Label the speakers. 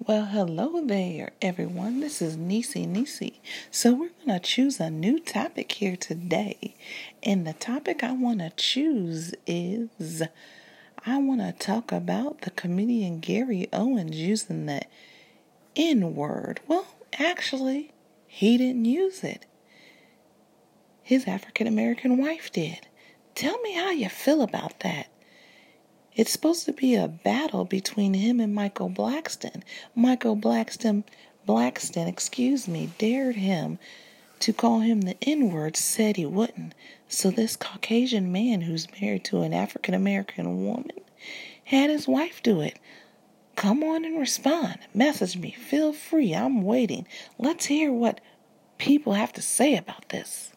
Speaker 1: Well, hello there, everyone. This is Nisi Nisi. So, we're going to choose a new topic here today. And the topic I want to choose is I want to talk about the comedian Gary Owens using the N word. Well, actually, he didn't use it, his African American wife did. Tell me how you feel about that. It's supposed to be a battle between him and Michael Blackston. Michael Blackston, Blackston, excuse me, dared him to call him the N word, said he wouldn't. So this Caucasian man who's married to an African American woman had his wife do it. Come on and respond. Message me. Feel free. I'm waiting. Let's hear what people have to say about this.